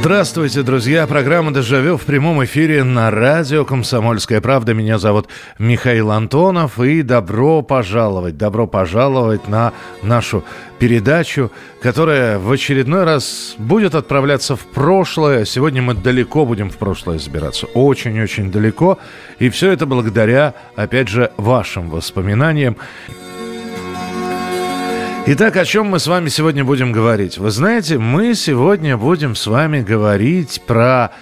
Здравствуйте, друзья. Программа «Дежавю» в прямом эфире на радио «Комсомольская правда». Меня зовут Михаил Антонов. И добро пожаловать, добро пожаловать на нашу передачу, которая в очередной раз будет отправляться в прошлое. Сегодня мы далеко будем в прошлое забираться. Очень-очень далеко. И все это благодаря, опять же, вашим воспоминаниям. Итак, о чем мы с вами сегодня будем говорить? Вы знаете, мы сегодня будем с вами говорить про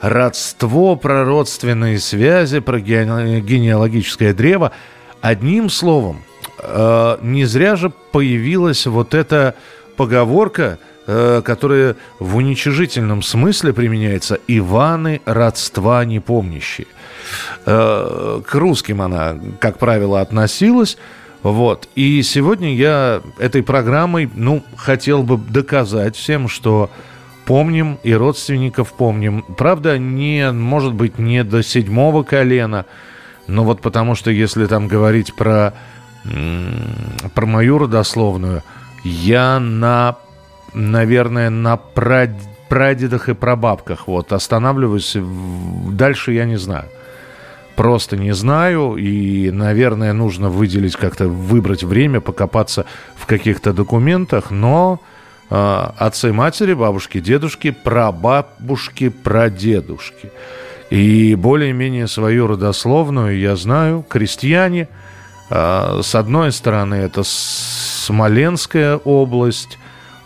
родство, про родственные связи, про генеалогическое древо. Одним словом, э, не зря же появилась вот эта поговорка, э, которая в уничижительном смысле применяется «Иваны родства не помнящие». Э, к русским она, как правило, относилась – вот. И сегодня я этой программой, ну, хотел бы доказать всем, что помним и родственников помним. Правда, не, может быть, не до седьмого колена, но вот потому что если там говорить про, про мою родословную, я на, наверное, на прадедах и прабабках вот останавливаюсь. Дальше я не знаю просто не знаю. И, наверное, нужно выделить как-то, выбрать время, покопаться в каких-то документах. Но э, отцы, матери, бабушки, дедушки, прабабушки, прадедушки. И более-менее свою родословную я знаю. Крестьяне, э, с одной стороны, это Смоленская область,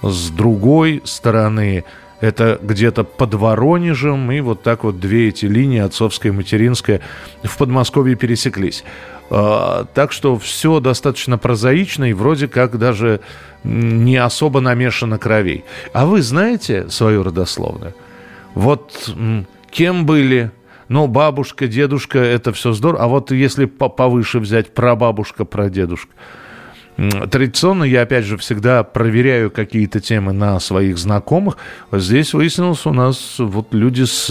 с другой стороны – это где-то под Воронежем, и вот так вот две эти линии, отцовская и материнская, в Подмосковье пересеклись. А, так что все достаточно прозаично и вроде как даже не особо намешано кровей. А вы знаете свою родословную? Вот кем были, ну, бабушка, дедушка, это все здорово. А вот если повыше взять прабабушка, прадедушка – Традиционно я, опять же, всегда проверяю какие-то темы на своих знакомых. Здесь выяснилось у нас вот люди с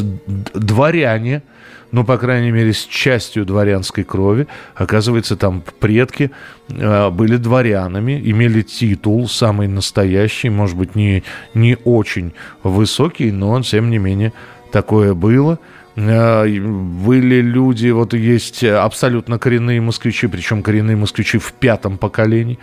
дворяне, ну, по крайней мере, с частью дворянской крови. Оказывается, там предки э, были дворянами, имели титул самый настоящий, может быть, не, не очень высокий, но, тем не менее, такое было. Э, были люди, вот есть абсолютно коренные москвичи, причем коренные москвичи в пятом поколении.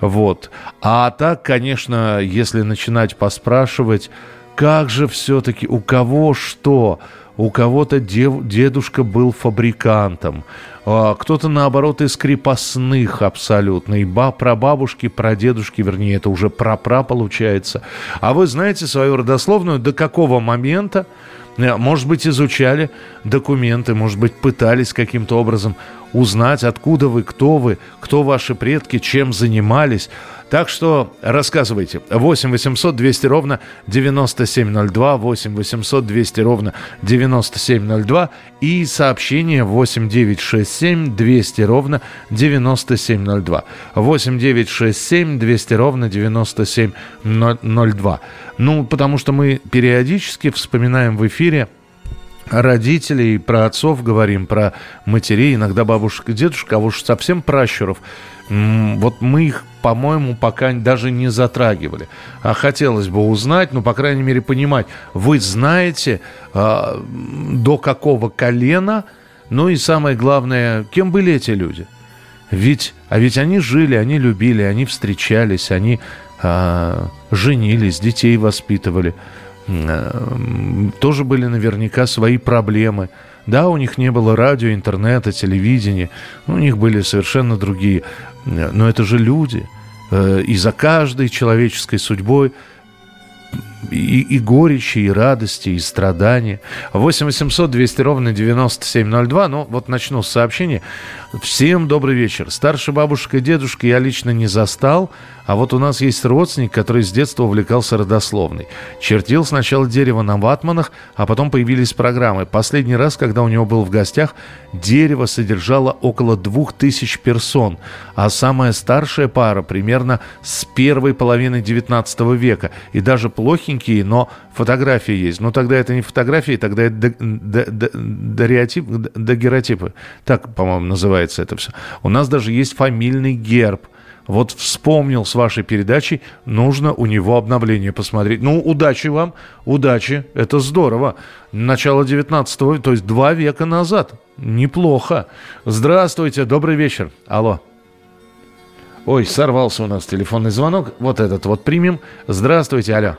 Вот. А так, конечно, если начинать поспрашивать, как же все-таки, у кого что? У кого-то дев, дедушка был фабрикантом, а кто-то, наоборот, из крепостных абсолютно. И ба, прабабушки, прадедушки, вернее, это уже прапра получается. А вы знаете свою родословную до какого момента? Э, может быть, изучали документы, может быть, пытались каким-то образом узнать, откуда вы, кто вы, кто ваши предки, чем занимались. Так что рассказывайте. 8 800 200 ровно 9702, 8 800 200 ровно 9702 и сообщение 8 967 200 ровно 9702. 8 967 200 ровно 9702. Ну, потому что мы периодически вспоминаем в эфире родителей, про отцов говорим, про матерей, иногда бабушек и дедушек, а уж совсем пращуров – вот мы их, по-моему, пока даже не затрагивали. А хотелось бы узнать, ну, по крайней мере, понимать, вы знаете, э, до какого колена, ну и самое главное, кем были эти люди? Ведь, а ведь они жили, они любили, они встречались, они э, женились, детей воспитывали. Э, тоже были наверняка свои проблемы. Да, у них не было радио, интернета, телевидения, у них были совершенно другие. Но это же люди. Э, и за каждой человеческой судьбой и, и горечи, и радости, и страдания. 8 800 200 ровно 9702. Ну, вот начну с сообщения. Всем добрый вечер. Старшая бабушка и дедушка я лично не застал. А вот у нас есть родственник, который с детства увлекался родословной. Чертил сначала дерево на ватманах, а потом появились программы. Последний раз, когда у него был в гостях, дерево содержало около двух тысяч персон, а самая старшая пара примерно с первой половины 19 века. И даже плохенькие, но фотографии есть. Но тогда это не фотографии, тогда это дагеротипы. Так, по-моему, называется это все. У нас даже есть фамильный герб. Вот вспомнил с вашей передачей, нужно у него обновление посмотреть. Ну, удачи вам, удачи, это здорово. Начало 19 века, то есть два века назад. Неплохо. Здравствуйте, добрый вечер. Алло. Ой, сорвался у нас телефонный звонок. Вот этот вот примем. Здравствуйте, алло.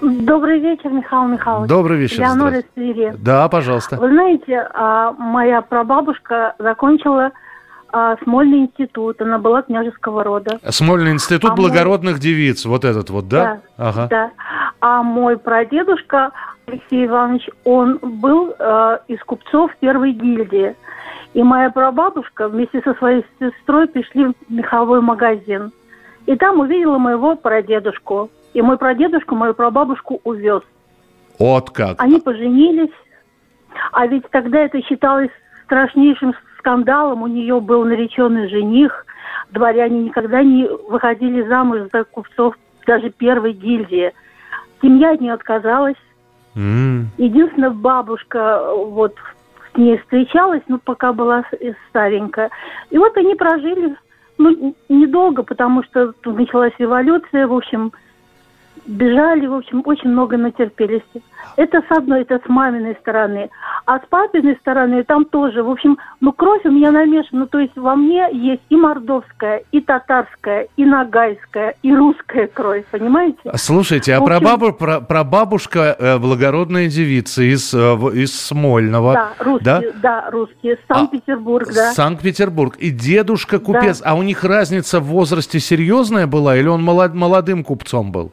Добрый вечер, Михаил Михайлович. Добрый вечер. Леонора Свири. Да, пожалуйста. Вы знаете, а, моя прабабушка закончила а, Смольный институт, она была княжеского рода. Смольный институт а благородных мой... девиц, вот этот вот, да? Да, ага. да. А мой прадедушка Алексей Иванович, он был э, из купцов первой гильдии. И моя прабабушка вместе со своей сестрой пришли в меховой магазин. И там увидела моего прадедушку. И мой прадедушка мою прабабушку увез. Вот как. Они поженились. А ведь тогда это считалось страшнейшим скандалом. У нее был нареченный жених. Дворяне никогда не выходили замуж за купцов даже первой гильдии. Семья от нее отказалась. Mm. Единственная бабушка вот с ней встречалась, но пока была старенькая. И вот они прожили ну, недолго, потому что началась революция, в общем, бежали, в общем, очень много натерпелись. Это с одной, это с маминой стороны. А с папиной стороны там тоже, в общем, ну, кровь у меня намешана. То есть во мне есть и мордовская, и татарская, и нагайская, и русская кровь, понимаете? Слушайте, а общем... про, бабу, про, про бабушка э, благородная девица из, э, из Смольного. Да, русские, да, да русские. Санкт-Петербург, а, да. Санкт-Петербург. И дедушка купец. Да. А у них разница в возрасте серьезная была или он молод, молодым купцом был?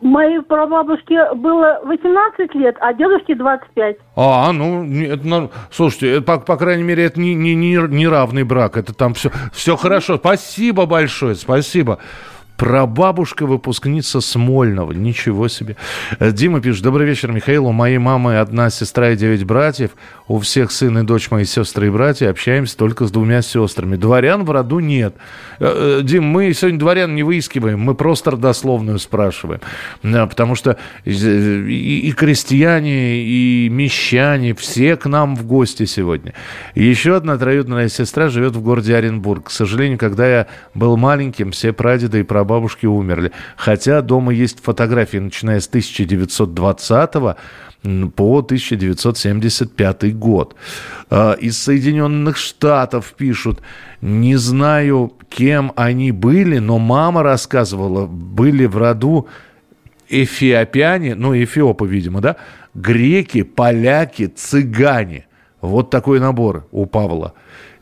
Моей прабабушке было 18 лет, а дедушке 25. А, ну, это, слушайте, это, по, по крайней мере, это не, не, не, не равный брак, это там все, все хорошо. Спасибо большое, спасибо. Прабабушка выпускница Смольного. Ничего себе. Э, Дима пишет. Добрый вечер, Михаил. У моей мамы одна сестра и девять братьев. У всех сын и дочь мои сестры и братья. Общаемся только с двумя сестрами. Дворян в роду нет. Э, э, Дим, мы сегодня дворян не выискиваем. Мы просто родословную спрашиваем. Потому что и, крестьяне, и мещане, все к нам в гости сегодня. Еще одна троюродная сестра живет в городе Оренбург. К сожалению, когда я был маленьким, все прадеды и прабабушки бабушки умерли. Хотя дома есть фотографии, начиная с 1920 по 1975 год. А, из Соединенных Штатов пишут, не знаю, кем они были, но мама рассказывала, были в роду эфиопяне, ну, эфиопы, видимо, да, греки, поляки, цыгане. Вот такой набор у Павла.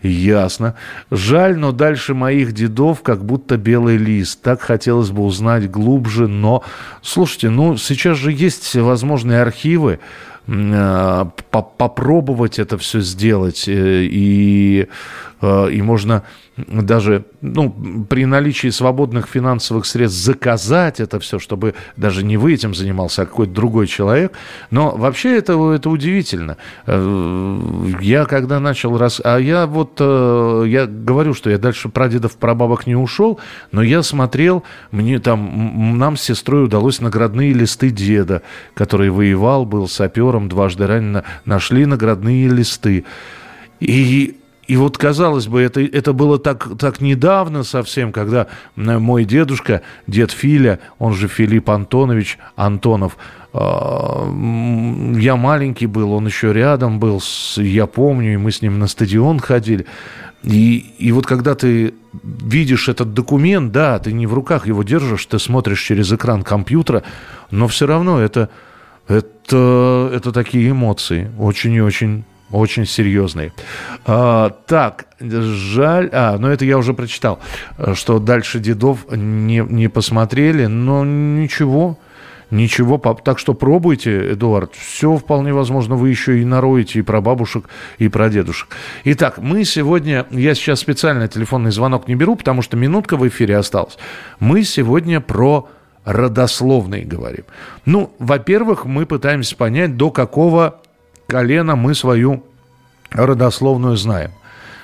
Ясно. Жаль, но дальше моих дедов как будто белый лист. Так хотелось бы узнать глубже, но... Слушайте, ну, сейчас же есть возможные архивы. Э, попробовать это все сделать. Э, и, э, и можно даже ну, при наличии свободных финансовых средств заказать это все, чтобы даже не вы этим занимался, а какой-то другой человек. Но вообще это, это удивительно. Я когда начал... Рас... А я вот... Я говорю, что я дальше прадедов, прабабок не ушел, но я смотрел, мне там... Нам с сестрой удалось наградные листы деда, который воевал, был сапером, дважды ранено, нашли наградные листы. И и вот, казалось бы, это, это было так, так недавно совсем, когда мой дедушка, дед Филя, он же Филипп Антонович Антонов, а, я маленький был, он еще рядом был, я помню, и мы с ним на стадион ходили. И, и вот когда ты видишь этот документ, да, ты не в руках его держишь, ты смотришь через экран компьютера, но все равно это, это, это такие эмоции, очень и очень очень серьезные. А, так, жаль... А, ну это я уже прочитал, что дальше дедов не, не посмотрели, но ничего, Ничего, так что пробуйте, Эдуард. Все вполне возможно, вы еще и нароете и про бабушек, и про дедушек. Итак, мы сегодня, я сейчас специально телефонный звонок не беру, потому что минутка в эфире осталась. Мы сегодня про родословные говорим. Ну, во-первых, мы пытаемся понять, до какого колена мы свою родословную знаем.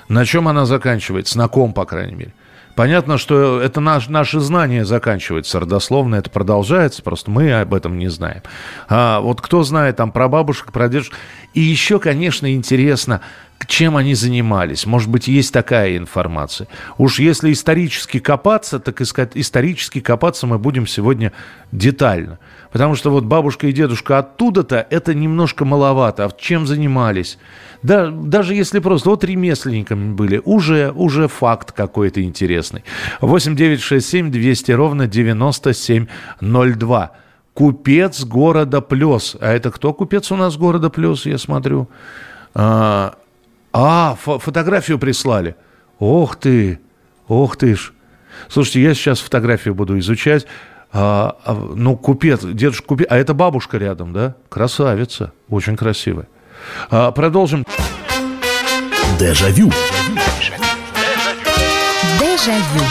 На чем она заканчивается, на ком, по крайней мере. Понятно, что это наш, наше знание заканчивается родословно, это продолжается, просто мы об этом не знаем. А вот кто знает там про бабушек, про дедушек. И еще, конечно, интересно, чем они занимались. Может быть, есть такая информация. Уж если исторически копаться, так искать, исторически копаться мы будем сегодня детально. Потому что вот бабушка и дедушка оттуда-то, это немножко маловато. А чем занимались? Да, даже если просто вот ремесленниками были, уже, уже факт какой-то интересный. 8 9 6 7 200 ровно 9702. Купец города Плес. А это кто купец у нас города Плес, я смотрю? А, а фо фотографию прислали. Ох ты, ох ты ж. Слушайте, я сейчас фотографию буду изучать. А, а, ну, купец, дедушка купец. А это бабушка рядом, да? Красавица, очень красивая. А, продолжим. Дежавю. Дежавю.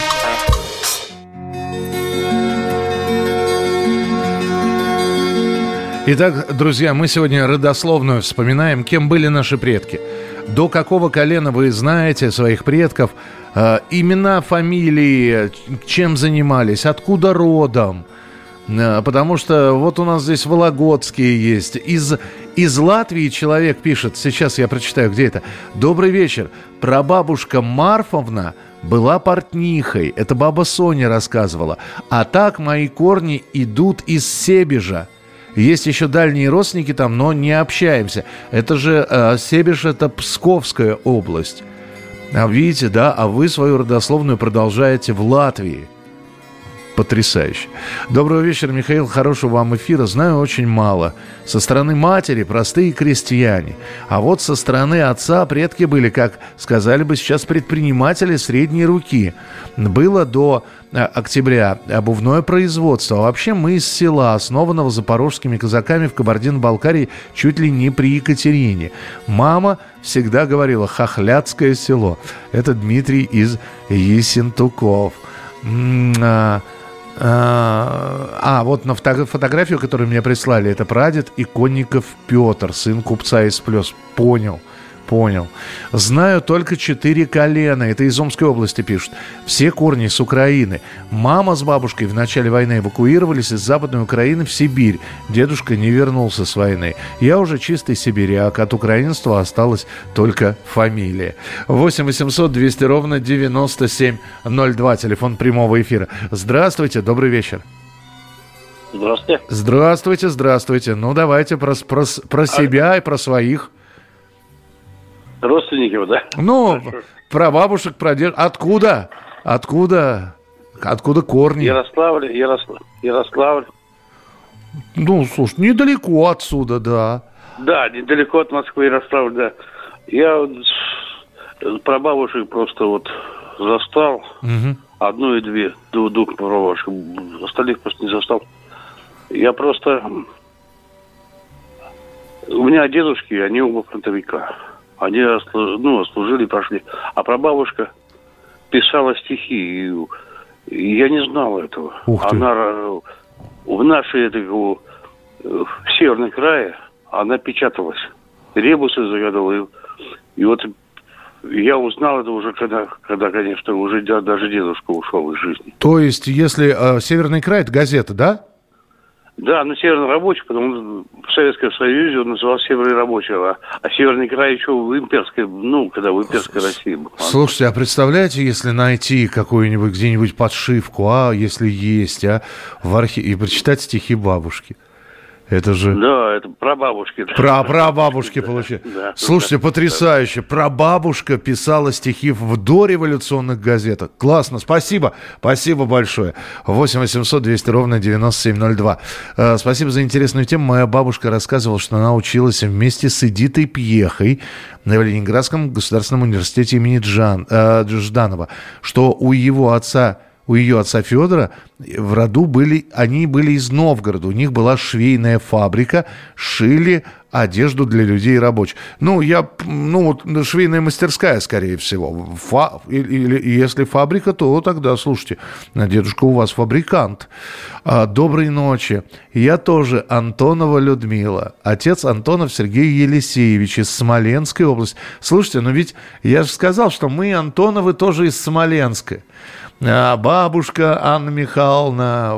Итак, друзья, мы сегодня родословную вспоминаем, кем были наши предки. До какого колена вы знаете своих предков, э, имена, фамилии, чем занимались, откуда родом – Э, потому что вот у нас здесь Вологодские есть. Из, из Латвии человек пишет, сейчас я прочитаю, где это. Добрый вечер. Прабабушка Марфовна была портнихой. Это баба Соня рассказывала. А так мои корни идут из Себежа. Есть еще дальние родственники там, но не общаемся. Это же э, Себеж, это Псковская область. А видите, да, а вы свою родословную продолжаете в Латвии потрясающе. Доброго вечера, Михаил. Хорошего вам эфира. Знаю очень мало. Со стороны матери простые крестьяне. А вот со стороны отца предки были, как сказали бы сейчас, предприниматели средней руки. Было до э, октября обувное производство. А вообще мы из села, основанного запорожскими казаками в Кабардино-Балкарии чуть ли не при Екатерине. Мама всегда говорила «хохлядское село». Это Дмитрий из Есентуков. А, а, а, вот на фото фотографию, которую мне прислали, это прадед Иконников Петр, сын купца из Плес. Понял. Понял. Знаю только четыре колена. Это из Омской области пишут. Все корни с Украины. Мама с бабушкой в начале войны эвакуировались из Западной Украины в Сибирь. Дедушка не вернулся с войны. Я уже чистый сибиряк. От украинства осталась только фамилия. 8 800 200 ровно 9702. Телефон прямого эфира. Здравствуйте. Добрый вечер. Здравствуйте. Здравствуйте, здравствуйте. Ну, давайте про, про, про а себя и про своих. Родственников, да? Ну, про бабушек, про дед. Откуда? Откуда? Откуда корни? Ярославль, Ярославль, Ярославль. Ну, слушай, недалеко отсюда, да. Да, недалеко от Москвы, Ярославль, да. Я про бабушек просто вот застал. Угу. Одну и две, двух, двух прабабушек. Остальных просто не застал. Я просто... У меня дедушки, они оба фронтовика. Они ну, служили, прошли. А прабабушка писала стихи. И, я не знал этого. Ух ты. Она в нашей этой, в северном крае она печаталась. Ребусы загадывала. И, и вот я узнал это уже, когда, когда, конечно, уже даже дедушка ушел из жизни. То есть, если э, Северный край, это газета, да? Да, ну Северный рабочий, потому что в Советском Союзе он назывался Северный рабочий, а, а Северный край еще в имперской, ну, когда в имперской России был. Слушайте, а представляете, если найти какую-нибудь где-нибудь подшивку, а, если есть, а, в архиве, и прочитать стихи бабушки? Это же... Да, это про бабушки. Про прабабушки, получается. Да, Слушайте, да, потрясающе. Да. Прабабушка писала стихи в дореволюционных газетах. Классно, спасибо. Спасибо большое. 8 800 200 ровно 9702. Э, спасибо за интересную тему. Моя бабушка рассказывала, что она училась вместе с Эдитой Пьехой в Ленинградском государственном университете имени Джан, э, Жданова, что у его отца у ее отца Федора в роду были, они были из Новгорода, у них была швейная фабрика, шили одежду для людей рабочих. Ну, я, ну, вот швейная мастерская, скорее всего. Фа, или, или если фабрика, то тогда, слушайте, дедушка у вас фабрикант. А, доброй ночи. Я тоже Антонова Людмила. Отец Антонов Сергей Елисеевич из Смоленской области. Слушайте, ну ведь я же сказал, что мы, Антоновы, тоже из Смоленска. А бабушка Анна Михайловна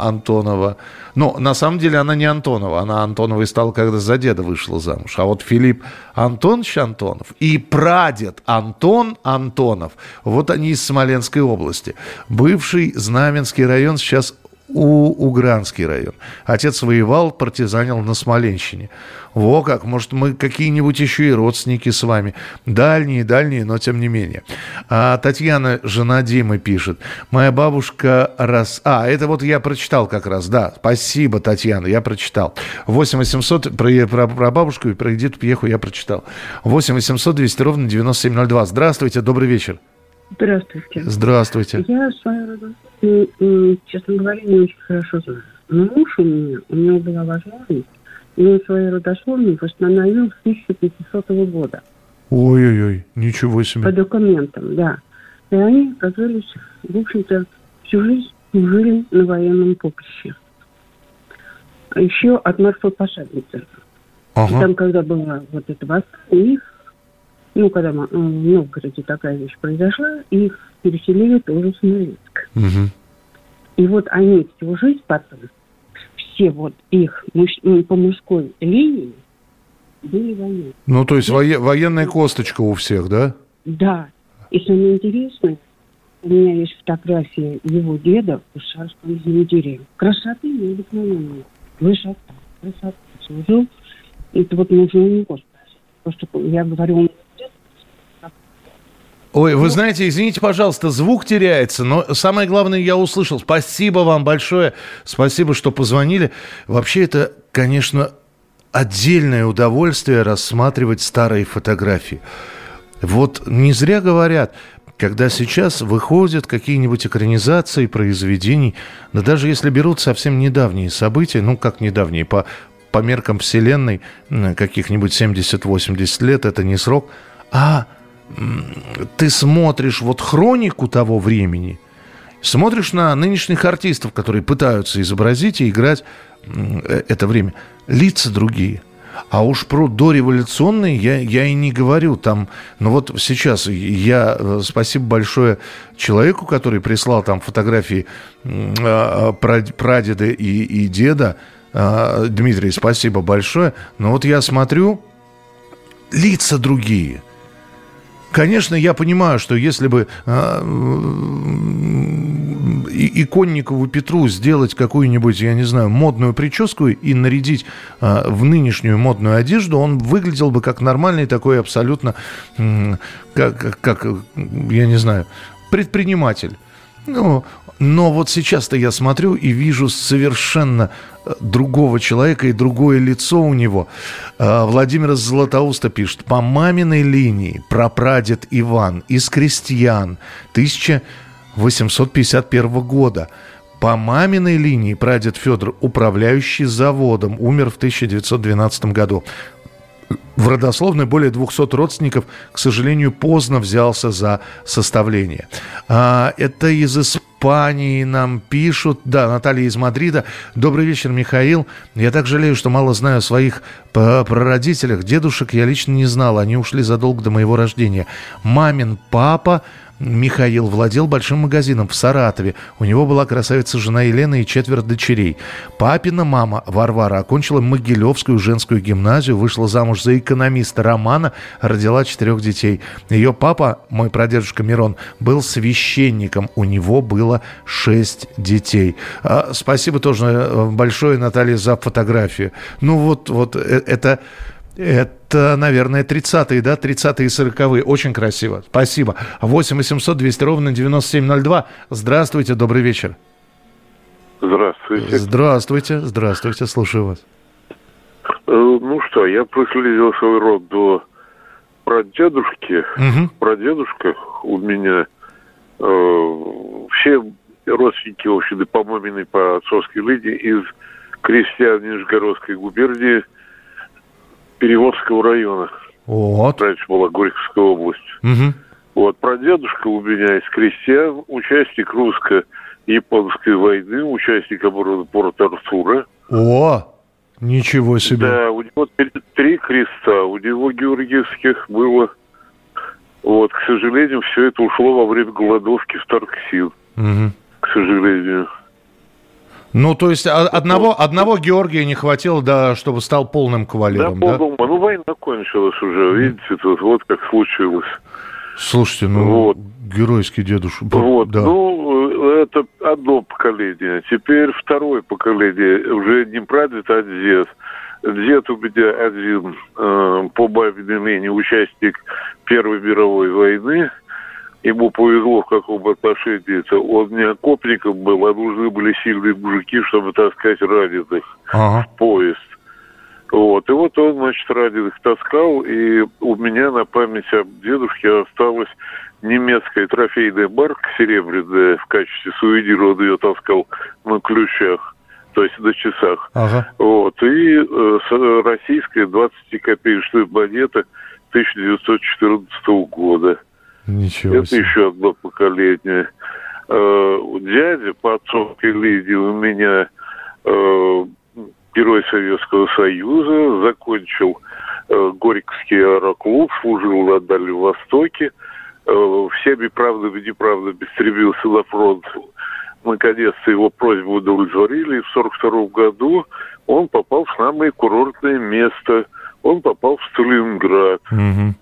Антонова. Но на самом деле она не Антонова. Она Антоновой стала, когда за деда вышла замуж. А вот Филипп Антонович Антонов и прадед Антон Антонов, вот они из Смоленской области. Бывший Знаменский район сейчас у Угранский район. Отец воевал, партизанил на Смоленщине. Во как, может, мы какие-нибудь еще и родственники с вами. Дальние, дальние, но тем не менее. А Татьяна, жена Димы, пишет. Моя бабушка раз... А, это вот я прочитал как раз, да. Спасибо, Татьяна, я прочитал. 8 800, про, про, про бабушку и про Эдиту Пьеху я прочитал. 8 800 200 ровно 9702. Здравствуйте, добрый вечер. Здравствуйте. Здравствуйте. Я честно говоря, не очень хорошо знаю. Но муж у меня, у него была возможность, и он свою родословную восстановил с 1500 года. Ой-ой-ой, ничего себе. По документам, да. И они оказались, в общем-то, всю жизнь служили на военном поприще. Еще от Марфа Пашадницы. Ага. И там, когда было вот это восстание, их ну, когда в Новгороде такая вещь произошла, их переселили тоже в Смоленск. Угу. И вот они всю жизнь потом, все вот их муж, ну, по мужской линии были военные. Ну, то есть вое, военная косточка у всех, да? Да. И самое интересное, у меня есть фотография его деда в Шарском земледелии. Красоты необыкновенные. Высота, красота. Служил. Это вот нужно у него спросить. Просто я говорю, он Ой, вы знаете, извините, пожалуйста, звук теряется, но самое главное я услышал. Спасибо вам большое, спасибо, что позвонили. Вообще это, конечно, отдельное удовольствие рассматривать старые фотографии. Вот не зря говорят, когда сейчас выходят какие-нибудь экранизации произведений, да даже если берут совсем недавние события, ну как недавние, по, по меркам Вселенной каких-нибудь 70-80 лет, это не срок, а ты смотришь вот хронику того времени, смотришь на нынешних артистов, которые пытаются изобразить и играть э, это время, лица другие. А уж про дореволюционные я, я и не говорю. Там, ну вот сейчас я, э, спасибо большое человеку, который прислал там фотографии э, прадеда и, и деда. Дмитрий, спасибо большое. Но вот я смотрю, лица другие – Конечно, я понимаю, что если бы э, иконникову Петру сделать какую-нибудь, я не знаю, модную прическу и нарядить э, в нынешнюю модную одежду, он выглядел бы как нормальный такой абсолютно, э, как, как, я не знаю, предприниматель. Ну, но вот сейчас-то я смотрю и вижу совершенно э, другого человека и другое лицо у него. Э, Владимир Златоуста пишет. По маминой линии прапрадед Иван из крестьян 1851 года. По маминой линии прадед Федор, управляющий заводом, умер в 1912 году. В родословной более 200 родственников, к сожалению, поздно взялся за составление. А, это из Испании Испании нам пишут. Да, Наталья из Мадрида. Добрый вечер, Михаил. Я так жалею, что мало знаю о своих прародителях. Дедушек я лично не знал. Они ушли задолго до моего рождения. Мамин папа Михаил владел большим магазином в Саратове. У него была красавица жена Елена и четверо дочерей. Папина мама Варвара окончила Могилевскую женскую гимназию, вышла замуж за экономиста Романа, родила четырех детей. Ее папа, мой прадедушка Мирон, был священником. У него было шесть детей. А, спасибо тоже э, большое, Наталья, за фотографию. Ну вот, вот э, это это, наверное, 30-е, да, 30-е и 40-е. Очень красиво. Спасибо. 8 800 200 ровно 9702. Здравствуйте, добрый вечер. Здравствуйте. Здравствуйте, здравствуйте, слушаю вас. Э, ну что, я проследил свой род до прадедушки. Угу. Прадедушка у меня э, все родственники, в общем, по маминой, по отцовской линии из крестьян Нижегородской губернии Переводского района. Вот. Раньше была Горьковская область. Угу. Вот, прадедушка у меня из крестьян, участник русско-японской войны, участник обороны порта Артура. О, ничего себе. Да, у него три креста, у него георгиевских было. Вот, к сожалению, все это ушло во время голодовки в Тарксил. Угу. К сожалению. Ну, то есть а, одного, одного Георгия не хватило, да, чтобы стал полным кавалером, да? полным. Ну, война кончилась уже, видите, тут вот как случилось. Слушайте, ну, вот. геройский дедушка. Вот, да. ну, это одно поколение. Теперь второе поколение. Уже не прадед, а дед. Дед у меня один, э, по бабиной линии, участник Первой мировой войны. Ему повезло в каком отношении это. Он не окопником был, а нужны были сильные мужики, чтобы таскать раненых ага. в поезд. Вот. И вот он, значит, раненых таскал, и у меня на память об дедушке осталась немецкая трофейная марка серебряная в качестве сувенира. Он ее таскал на ключах, то есть на часах. Ага. Вот. И э, российская 20-копеечная монета 1914 года. Ничего Это еще одно поколение. Э, дядя по отцовской линии у меня э, Герой Советского Союза, закончил э, Горьковский аэроклуб, служил на Дальнем Востоке, всеми правдами и неправдами стремился на фронт. Наконец-то его просьбу удовлетворили, и в 1942 году он попал в самое курортное место. Он попал в Сталинград. Угу.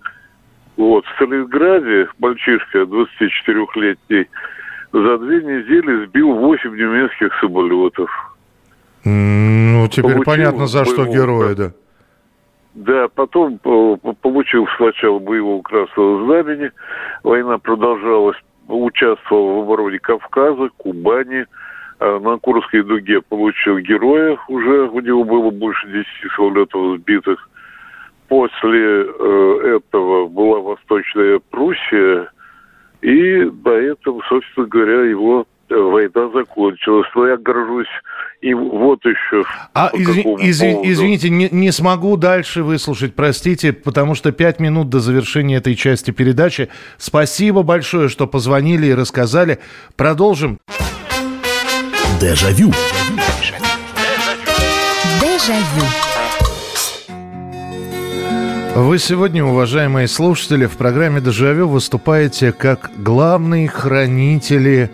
Вот, в Сталинграде мальчишка 24-летний за две недели сбил 8 немецких самолетов. Ну, теперь получил понятно, за что герои, да. Да, потом э, получил сначала боевого красного знамени. Война продолжалась, участвовал в обороне Кавказа, Кубани. А на Курской дуге получил героя, уже у него было больше 10 самолетов сбитых. После э, этого была Восточная Пруссия, и до этого, собственно говоря, его война закончилась. Но я горжусь и вот еще. А изв... изв... извините, не, не смогу дальше выслушать, простите, потому что пять минут до завершения этой части передачи. Спасибо большое, что позвонили и рассказали. Продолжим. Дежавю. Дежавю. Вы сегодня, уважаемые слушатели, в программе «Дежавю» выступаете как главные хранители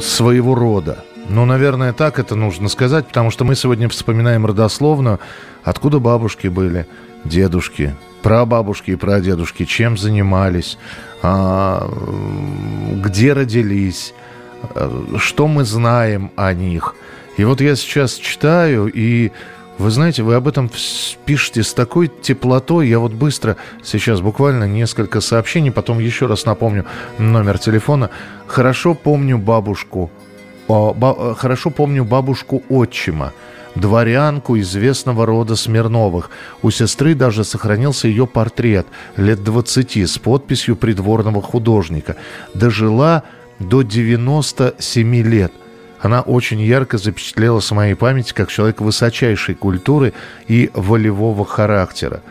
своего рода – ну, наверное, так это нужно сказать, потому что мы сегодня вспоминаем родословно, откуда бабушки были, дедушки, прабабушки и прадедушки, чем занимались, а, где родились, что мы знаем о них. И вот я сейчас читаю, и вы знаете, вы об этом пишете с такой теплотой. Я вот быстро сейчас буквально несколько сообщений, потом еще раз напомню номер телефона. Хорошо помню бабушку Э, хорошо помню бабушку отчима, дворянку известного рода Смирновых. У сестры даже сохранился ее портрет лет 20 с подписью придворного художника. Дожила до 97 лет. Она очень ярко запечатлела в моей памяти как человек высочайшей культуры и волевого характера.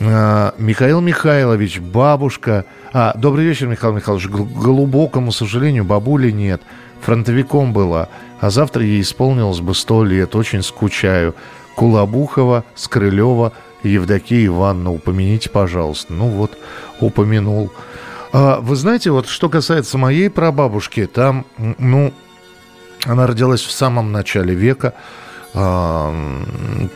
А, Михаил Михайлович, бабушка... А, добрый вечер, Михаил Михайлович. К глубокому сожалению, бабули нет фронтовиком была, а завтра ей исполнилось бы сто лет, очень скучаю. Кулабухова, Скрылева, Евдокия Ивановна, упомяните, пожалуйста. Ну вот, упомянул. А, вы знаете, вот что касается моей прабабушки, там, ну, она родилась в самом начале века. А,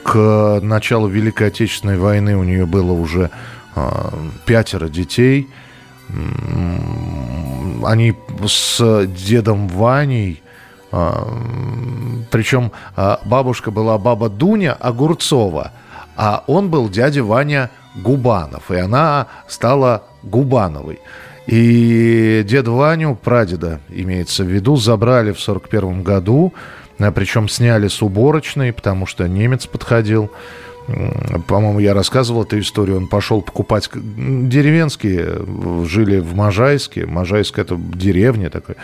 к началу Великой Отечественной войны у нее было уже а, пятеро детей – они с дедом Ваней, а, причем бабушка была баба Дуня Огурцова, а он был дядя Ваня Губанов, и она стала Губановой. И дед Ваню, прадеда имеется в виду, забрали в 41 году, а, причем сняли с уборочной, потому что немец подходил. по-моему, я рассказывал эту историю, он пошел покупать деревенские, жили в Можайске, Можайск это деревня такая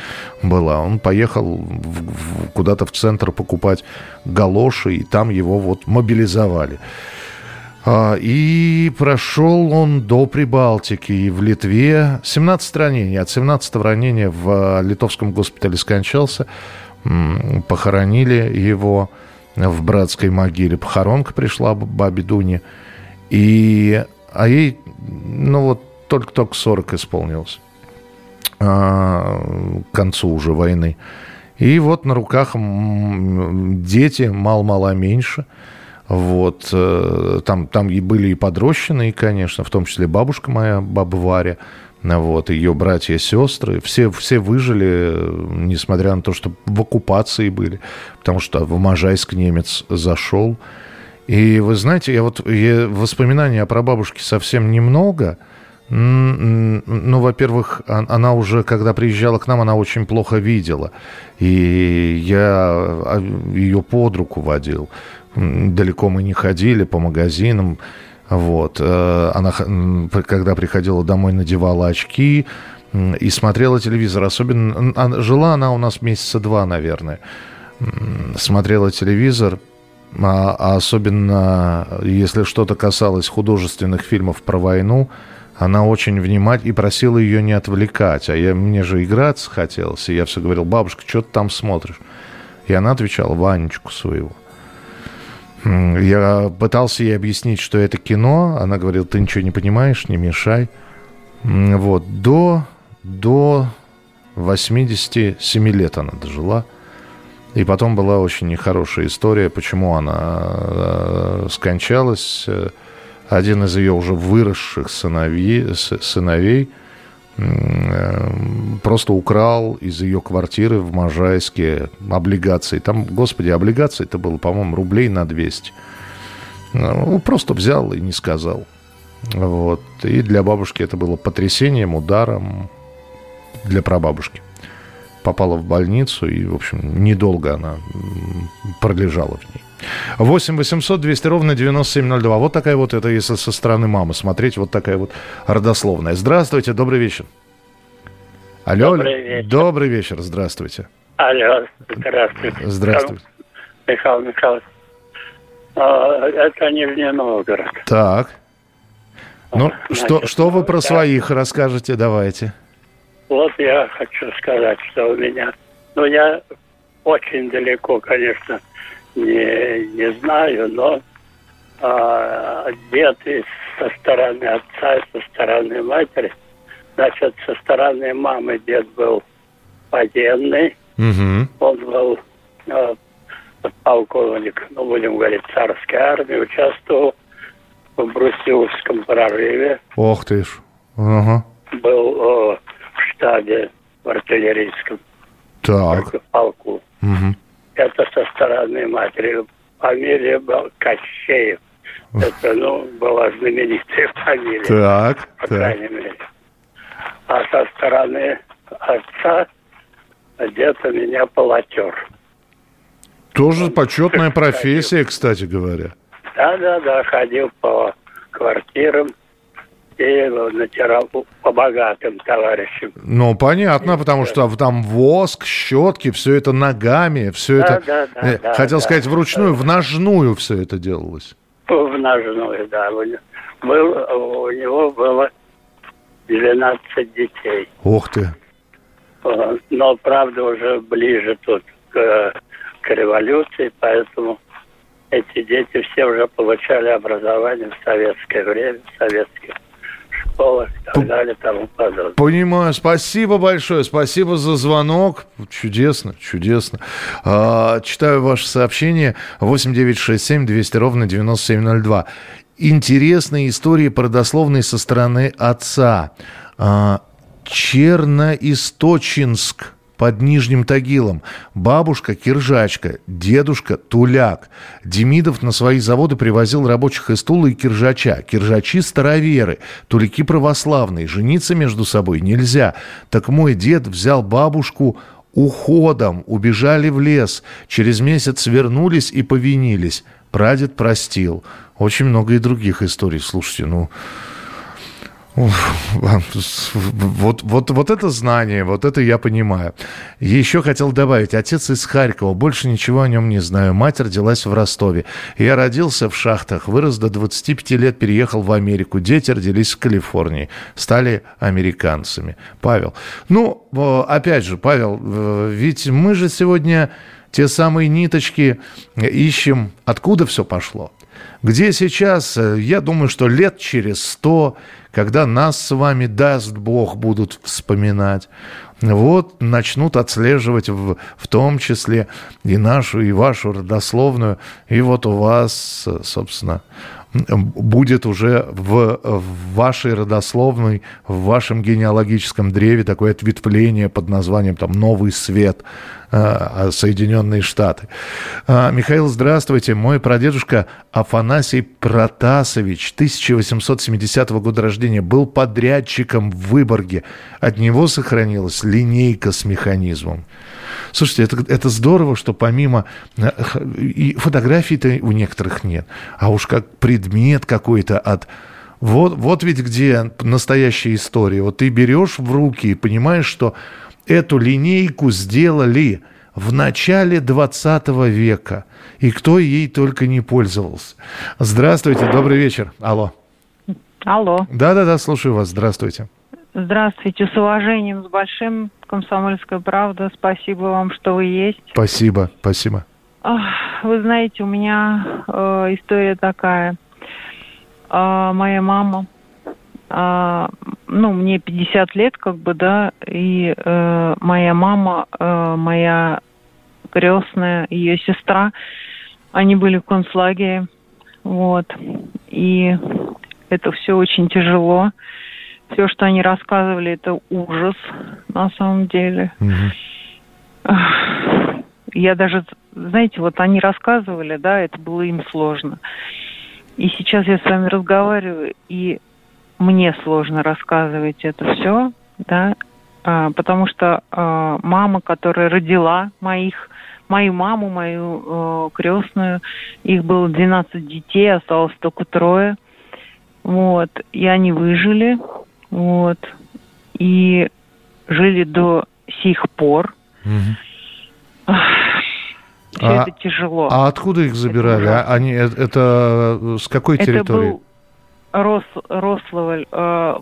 была, он поехал в, в, куда-то в центр покупать галоши, и там его вот мобилизовали. А, и прошел он до Прибалтики и в Литве. 17 ранений. От 17 ранения в литовском госпитале скончался. Похоронили его в братской могиле. Похоронка пришла бабе Дуне. И, а ей, ну вот, только-только 40 исполнилось. А, к концу уже войны. И вот на руках дети, мало-мало меньше. Вот, э, там, там и были и подрощенные, конечно, в том числе бабушка моя, баба Варя, вот, ее братья и сестры, все, все выжили, несмотря на то, что в оккупации были, потому что в Можайск немец зашел. И вы знаете, я вот я, воспоминаний о прабабушке совсем немного. Ну, во-первых, она уже, когда приезжала к нам, она очень плохо видела. И я а, ее под руку водил. Далеко мы не ходили по магазинам. Вот. Э, она, когда приходила домой, надевала очки и смотрела телевизор. Особенно... Жила она у нас месяца два, наверное. Смотрела телевизор, а, а особенно если что-то касалось художественных фильмов про войну, она очень внимательно и просила ее не отвлекать. А я, мне же играться хотелось. И я все говорил, бабушка, что ты там смотришь? И она отвечала, Ванечку своего. Я пытался ей объяснить, что это кино. Она говорила, ты ничего не понимаешь, не мешай. Вот. До, до 87 лет она дожила. И потом была очень нехорошая история, почему она э, скончалась. Один из ее уже выросших сыновей, сыновей просто украл из ее квартиры в Можайске облигации. Там, господи, облигации это было, по-моему, рублей на 200. Ну, просто взял и не сказал. Вот. И для бабушки это было потрясением, ударом для прабабушки. Попала в больницу и, в общем, недолго она пролежала в ней. 8 800 200 ровно 9702. Вот такая вот, это если со стороны мамы смотреть, вот такая вот родословная. Здравствуйте, добрый вечер. Алло, добрый вечер. Добрый вечер, здравствуйте. Алло, здравствуйте. Здравствуйте. Михаил Михайлович. А, это Нижний Новгород. Так. Ну, Значит, что, что вы про своих расскажете, давайте. Вот я хочу сказать, что у меня... Ну, я очень далеко, конечно, не, не знаю, но а, дед со стороны отца и со стороны матери, значит, со стороны мамы дед был военный, угу. он был а, полковник, ну, будем говорить, царской армии, участвовал в Брусиловском прорыве. Ох ты ж. Ага. Был о, в штабе в артиллерийском. Так. Полку. Угу это со стороны матери. Фамилия была Кощеев. Это, ну, была знаменитая фамилия. Так, по так. крайней мере. А со стороны отца где-то меня полотер. Тоже почетная профессия, кстати говоря. Да, да, да, ходил по квартирам, и натирал по богатым товарищам. Ну, понятно, потому что там воск, щетки, все это ногами, все да, это... Да, да, да, Хотел да, сказать, вручную, да. в ножную все это делалось. В ножную, да. Был, у него было 12 детей. Ух ты. Но, правда, уже ближе тут к, к революции, поэтому эти дети все уже получали образование в советское время, в советских школах и так далее, тому подобное. Понимаю. Спасибо большое. Спасибо за звонок. Чудесно, чудесно. А, читаю ваше сообщение. 8967 200 ровно 9702. Интересные истории продословные со стороны отца. А, Черноисточинск под Нижним Тагилом. Бабушка – киржачка, дедушка – туляк. Демидов на свои заводы привозил рабочих из Тула и киржача. Киржачи – староверы, туляки – православные. Жениться между собой нельзя. Так мой дед взял бабушку уходом убежали в лес, через месяц вернулись и повинились. Прадед простил. Очень много и других историй. Слушайте, ну, вот, вот, вот это знание, вот это я понимаю. Еще хотел добавить, отец из Харькова, больше ничего о нем не знаю. Мать родилась в Ростове. Я родился в шахтах, вырос до 25 лет, переехал в Америку. Дети родились в Калифорнии, стали американцами. Павел. Ну, опять же, Павел, ведь мы же сегодня те самые ниточки ищем, откуда все пошло. Где сейчас, я думаю, что лет через сто когда нас с вами, даст Бог, будут вспоминать, вот начнут отслеживать в, в том числе и нашу, и вашу родословную, и вот у вас, собственно, будет уже в, в вашей родословной, в вашем генеалогическом древе такое ответвление под названием там «Новый свет», э, Соединенные Штаты. А, Михаил, здравствуйте. Мой прадедушка Афанасий Протасович, 1870 года рождения, был подрядчиком в Выборге. От него сохранилась линейка с механизмом. Слушайте, это, это здорово, что помимо... Э, и фотографий-то у некоторых нет. А уж как предмет какой-то от... Вот, вот ведь где настоящая история. Вот ты берешь в руки и понимаешь, что эту линейку сделали в начале 20 века. И кто ей только не пользовался. Здравствуйте, добрый вечер. Алло. Алло. Да-да-да, слушаю вас. Здравствуйте. Здравствуйте, с уважением, с большим «Комсомольская правда». Спасибо вам, что вы есть. Спасибо, спасибо. Вы знаете, у меня э, история такая. Э, моя мама, э, ну, мне 50 лет, как бы, да, и э, моя мама, э, моя крестная, ее сестра, они были в концлагере, вот, и это все очень тяжело все, что они рассказывали, это ужас на самом деле. Угу. Я даже, знаете, вот они рассказывали, да, это было им сложно. И сейчас я с вами разговариваю, и мне сложно рассказывать это все, да, а, потому что а, мама, которая родила моих, мою маму, мою а, крестную, их было 12 детей, осталось только трое, вот, и они выжили, вот. И жили до сих пор. Угу. Все а, это тяжело. А откуда их забирали? Это, а, они, это, это с какой территории? Это был Рос, Рославль, э,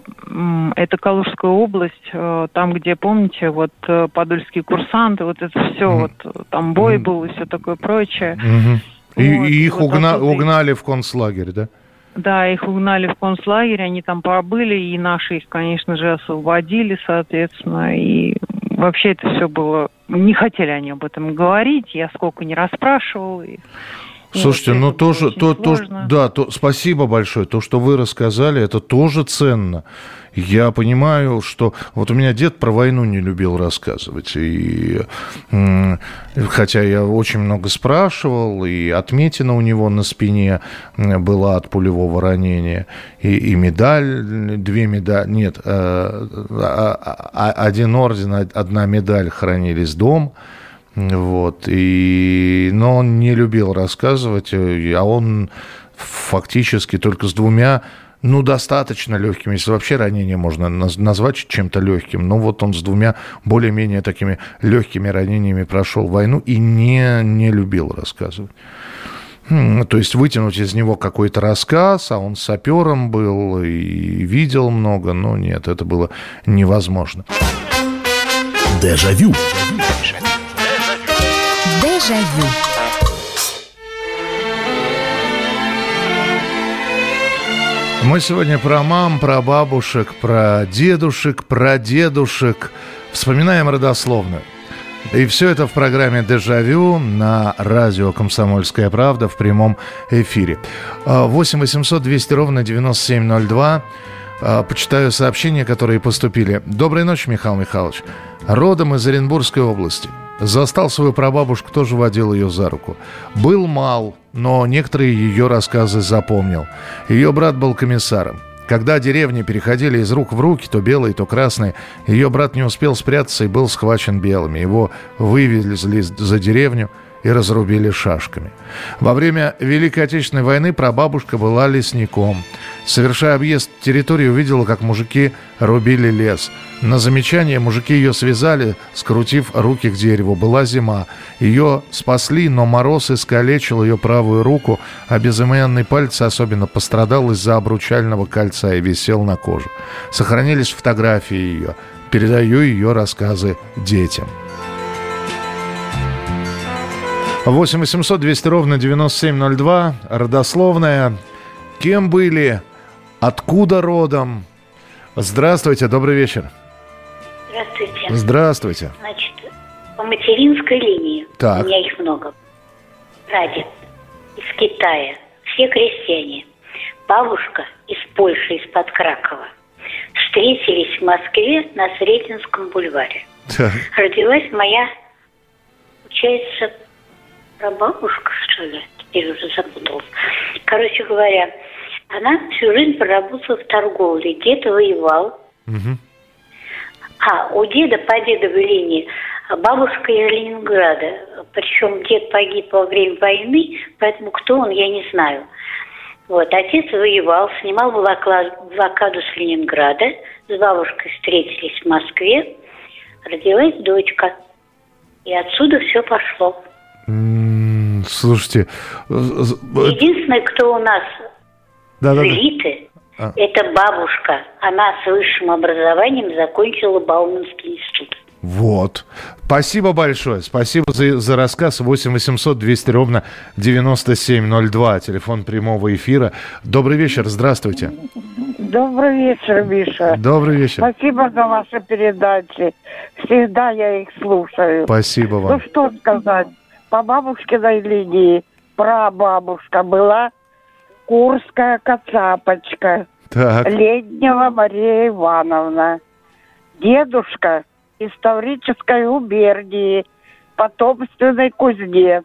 это Калужская область, э, там, где, помните, вот э, подольские курсанты, вот это все, mm. вот там бой mm. был и все такое прочее. Mm-hmm. Вот, и, и их вот угна, угнали в концлагерь, да? Да, их угнали в концлагерь, они там побыли, и наши их, конечно же, освободили, соответственно, и вообще это все было... Не хотели они об этом говорить, я сколько не расспрашивала. И... Слушайте, ну тоже, то, то, да, то, спасибо большое. То, что вы рассказали, это тоже ценно. Я понимаю, что вот у меня дед про войну не любил рассказывать. И, хотя я очень много спрашивал, и отметина у него на спине была от пулевого ранения, и, и медаль, две медали, нет, э, а, а, один орден, одна медаль хранились дома. Вот. И... Но он не любил рассказывать, э, а он фактически только с двумя ну, достаточно легкими, если вообще ранение можно назвать чем-то легким. Но вот он с двумя более-менее такими легкими ранениями прошел войну и не, не любил рассказывать. Хм, то есть вытянуть из него какой-то рассказ, а он сапером был и видел много, но нет, это было невозможно. Дежавю. Дежавю. Мы сегодня про мам, про бабушек, про дедушек, про дедушек. Вспоминаем родословную. И все это в программе «Дежавю» на радио «Комсомольская правда» в прямом эфире. 8 800 200 ровно 9702. А, почитаю сообщения, которые поступили. Доброй ночи, Михаил Михайлович. Родом из Оренбургской области. Застал свою прабабушку, тоже водил ее за руку. Был мал, но некоторые ее рассказы запомнил. Ее брат был комиссаром. Когда деревни переходили из рук в руки, то белые, то красные, ее брат не успел спрятаться и был схвачен белыми. Его вывезли за деревню – и разрубили шашками. Во время Великой Отечественной войны прабабушка была лесником. Совершая объезд территории, увидела, как мужики рубили лес. На замечание мужики ее связали, скрутив руки к дереву. Была зима. Ее спасли, но мороз искалечил ее правую руку, а безымянный палец особенно пострадал из-за обручального кольца и висел на коже. Сохранились фотографии ее. Передаю ее рассказы детям. 8 800 200 ровно 9702. Родословная. Кем были? Откуда родом? Здравствуйте, добрый вечер. Здравствуйте. Здравствуйте. Значит, по материнской линии. Так. У меня их много. Прадед из Китая. Все крестьяне. Бабушка из Польши, из-под Кракова. Встретились в Москве на Сретенском бульваре. Так. Родилась моя, получается, прабабушка, что ли, теперь уже запуталась. Короче говоря, она всю жизнь проработала в торговле. Дед воевал. Мгм. А, у деда по дедовой линии бабушка из Ленинграда. Причем дед погиб во время войны, поэтому кто он, я не знаю. Вот, отец воевал, снимал блокаду с Ленинграда. С бабушкой встретились в Москве. Родилась дочка. И отсюда все пошло. Слушайте, э, э, Единственное, кто у нас да-да-да. элиты, А. это бабушка. Она с высшим образованием закончила Бауманский институт. Вот. Спасибо большое. Спасибо за, за рассказ. 8 800 200 ровно 9702. Телефон прямого эфира. Добрый вечер. Здравствуйте. Добрый вечер, Миша. Добрый вечер. Спасибо за ваши передачи. Всегда я их слушаю. Спасибо Ну вам. что сказать, по бабушкиной линии прабабушка была Курская кацапочка, Так. Леднева Мария Ивановна. Дедушка из Таврической губернии, потомственный кузнец.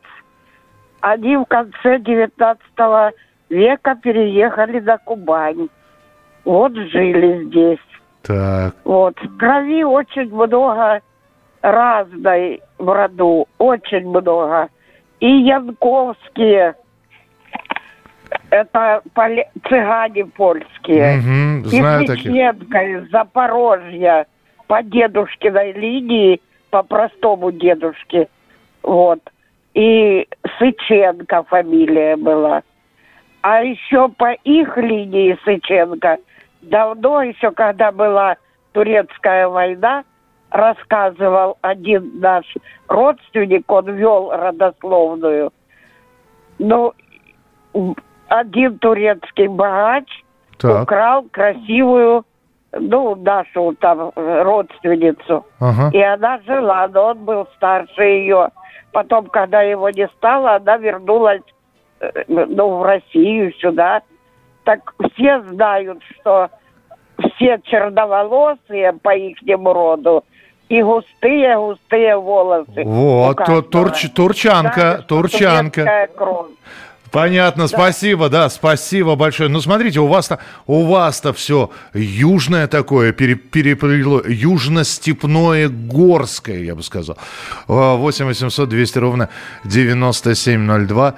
Они в конце 19 века переехали на Кубань. Вот жили здесь. Так. Вот. В крови очень много разной в роду. Очень много. И янковские. Это поле- цыгане польские. И знаю таких. Священко из Запорожья по дедушкиной линии, по простому дедушке. Вот. И Сыченко фамилия была. А еще по их линии Сыченко, давно еще, когда была турецкая война, рассказывал один наш родственник, он вел родословную. Ну, один турецкий богач Так. украл красивую, ну, нашу там родственницу. Ага. И она жила, но он был старше ее. Потом, когда его не стало, она вернулась э, ну, в Россию сюда. Так все знают, что все черноволосые по ихнему роду и густые-густые волосы. у Вот, то- каждого. турч- турчанка, что турчанка. кровь. Понятно, спасибо, да, спасибо большое. Ну, смотрите, у вас-то, у вас-то все южное такое, пере- переплело, южно-степное, горское, я бы сказал. А, 8 800 200 ровно 9702.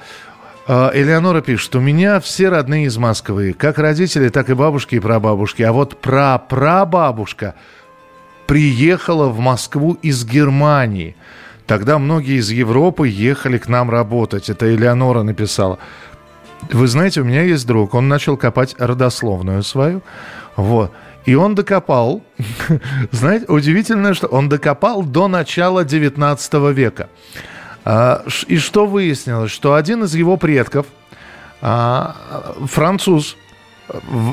А, Элеонора пишет, у меня все родные из Москвы, как родители, так и бабушки и прабабушки. А вот прапрабабушка приехала в Москву из Германии. Тогда многие из Европы ехали к нам работать. Это Элеонора написала. Вы знаете, у меня есть друг, он начал копать родословную свою. Вот. И он докопал, знаете, удивительно, что он докопал до начала 19 века. А, И что выяснилось? Что один из его предков, а, француз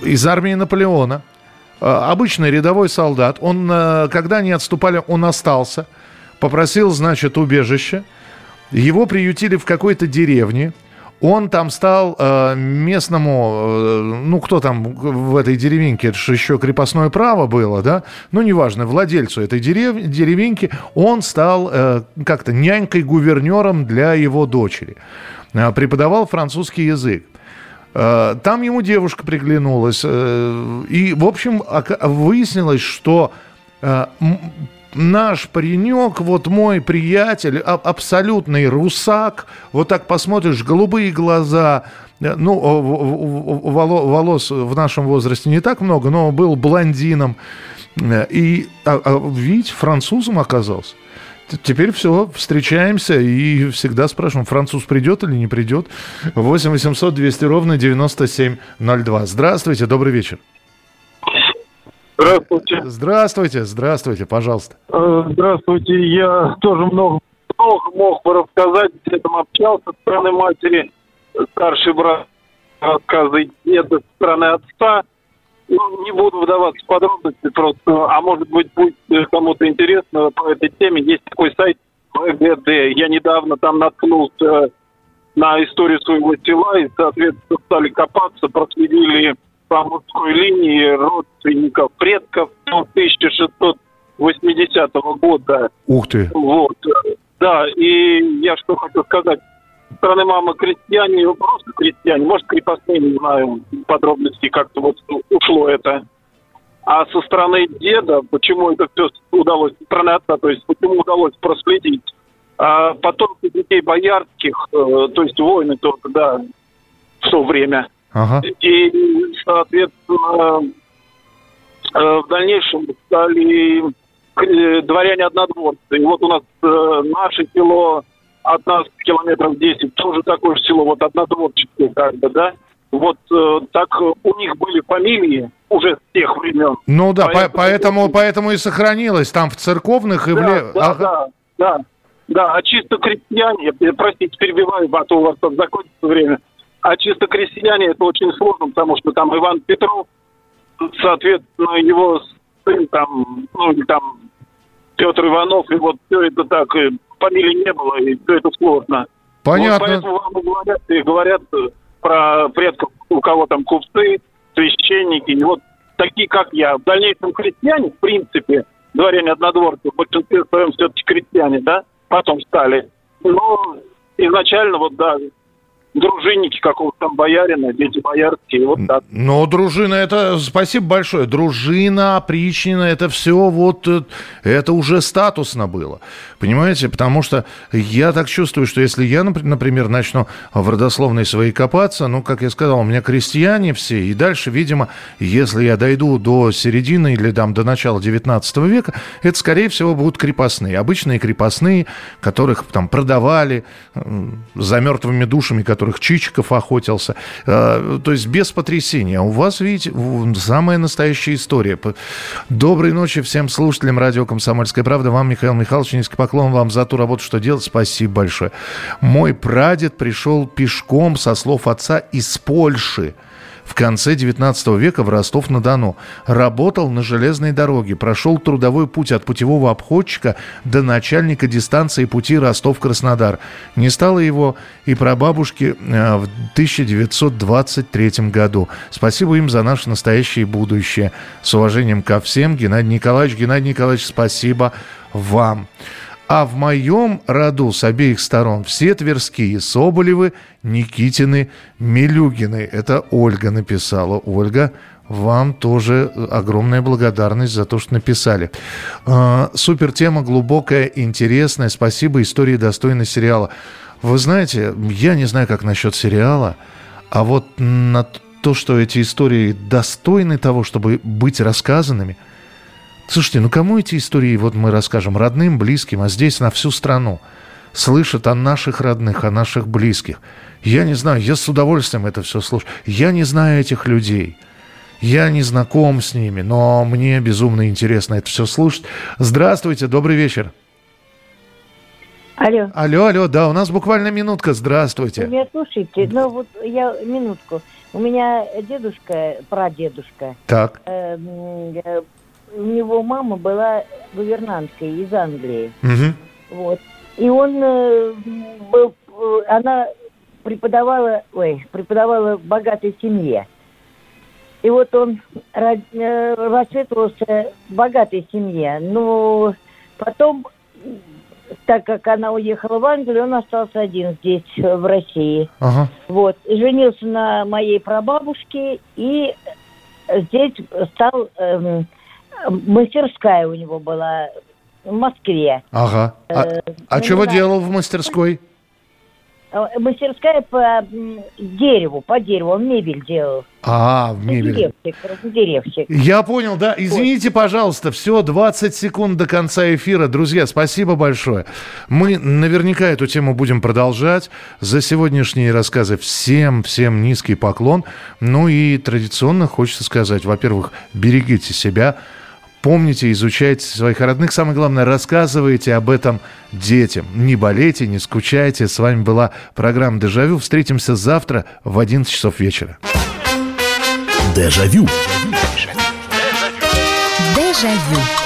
из армии Наполеона, обычный рядовой солдат, он, а, когда они отступали, он остался, попросил, значит, убежище, его приютили в какой-то деревне, он там стал э, местному, э, ну кто там в этой деревеньке, это же еще крепостное право было, да, ну неважно, владельцу этой дерев- деревеньки, он стал э, как-то нянькой-гувернером для его дочери, Э, преподавал французский язык. Э, там ему девушка приглянулась. Э, и, в общем, выяснилось, что э, наш паренек, вот мой приятель, абсолютный русак, вот так посмотришь, голубые глаза, ну, волос в нашем возрасте не так много, но был блондином. И, а, а, видите, французом оказался. Теперь все, встречаемся и всегда спрашиваем, француз придет или не придет. 8 800 200 ровно 9702. Здравствуйте, добрый вечер. Здравствуйте. Здравствуйте, здравствуйте, пожалуйста. Э, здравствуйте, я тоже много, много мог бы рассказать, с этим общался, с стороны матери, старший брат рассказывает, нет, со стороны отца ну, не буду вдаваться в подробности просто, а может быть будет кому-то интересно по этой теме. Есть такой сайт ВГД. Я недавно там наткнулся на историю своего села и, соответственно, стали копаться, проследили по мужской линии родственников, предков 1680 года. Ух ты! Вот. Да, и я что хочу сказать стороны мамы крестьяне, просто крестьяне, может, крепостные, не знаю, подробностей как-то вот ушло это. А со стороны деда, почему это все удалось, со стороны отца, то есть почему удалось проследить, а потом детей боярских, э, то есть воины только, да, в то время. Ага. И, соответственно, э, в дальнейшем стали э, дворяне однодворцы. И вот у нас наше село от нас километров 10, тоже такое же село, вот однодворческое как бы, да. Вот э, так у них были фамилии уже с тех времен. Ну да, поэтому, поэтому, поэтому и сохранилось там в церковных и да, в... Да, ага. да, да, да, а чисто крестьяне, простите, перебиваю, а то у вас там закончится время, а чисто крестьяне это очень сложно, потому что там Иван Петров, соответственно, его сын там, ну или там Петр Иванов, и вот все это так фамилии не было, и все это сложно. Понятно. Вот поэтому вам говорят, и говорят э, про предков, у кого там купцы, священники, и вот такие, как я. В дальнейшем крестьяне, в принципе, дворяне однодворцы, в большинстве своем все-таки крестьяне, да, потом стали. Но изначально, вот, да, дружинники какого-то там боярина, дети боярские, вот так. Но дружина, это, спасибо большое, дружина, опричнина, это все вот, э, это уже статусно было, понимаете, потому что я так чувствую, что если я, например, начну в родословной своей копаться, ну, как я сказал, у меня крестьяне все, и дальше, видимо, если я дойду до середины или там до начала 19 века, это, скорее всего, будут крепостные, обычные крепостные, которых там продавали за мертвыми душами, которые которых Чичиков охотился. Э, то есть без потрясения. У вас, видите, самая настоящая история. Доброй ночи всем слушателям радио «Комсомольская правда». Вам, Михаил Михайлович, низкий поклон вам за ту работу, что делать. Спасибо большое. Мой прадед пришел пешком, со слов отца, из Польши в конце 19 века в Ростов-на-Дону. Работал на железной дороге, прошел трудовой путь от путевого обходчика до начальника дистанции пути Ростов-Краснодар. Не стало его и прабабушки э, в 1923 году. Спасибо им за наше настоящее будущее. С уважением ко всем, Геннадий Николаевич. Геннадий Николаевич, спасибо вам. А в моем роду с обеих сторон все Тверские, Соболевы, Никитины, Милюгины. Это Ольга написала. Ольга, вам тоже огромная благодарность за то, что написали. А, супер тема, глубокая, интересная. Спасибо, истории достойны сериала. Вы знаете, я не знаю, как насчет сериала, а вот на то, что эти истории достойны того, чтобы быть рассказанными – Слушайте, ну кому эти истории, вот мы расскажем, родным, близким, а здесь на всю страну? Слышат о наших родных, о наших близких. Я не знаю, я с удовольствием это все слушаю. Я не знаю этих людей. Я не знаком с ними, но мне безумно интересно это все слушать. Здравствуйте, добрый вечер. Алло. Алло, алло, да, у нас буквально минутка. Здравствуйте. Меня слушайте, ну вот я минутку. У меня дедушка, прадедушка. Так. Э, у него мама была гувернанткой из Англии. Угу. Вот. И он э, был, э, она преподавала, ой, преподавала в богатой семье. И вот он э, воспитывался в богатой семье. Но потом так как она уехала в Англию, он остался один здесь, э, в России. Ага. Вот. Женился на моей прабабушке и здесь стал... Эм, мастерская у него была в Москве. Ага. А, э, а чего делал в мастерской? Э, мастерская по дереву, по дереву, он мебель делал. А, мебель. Деревщик, деревщик. Я понял, да. Извините, пожалуйста, все, 20 секунд до конца эфира. Друзья, спасибо большое. Мы наверняка эту тему будем продолжать. За сегодняшние рассказы всем, всем низкий поклон. Ну и традиционно хочется сказать, во-первых, берегите себя, Помните, изучайте своих родных. Самое главное, рассказывайте об этом детям. Не болейте, не скучайте. С вами была программа «Дежавю». Встретимся завтра в 11 часов вечера. Дежавю. Дежавю.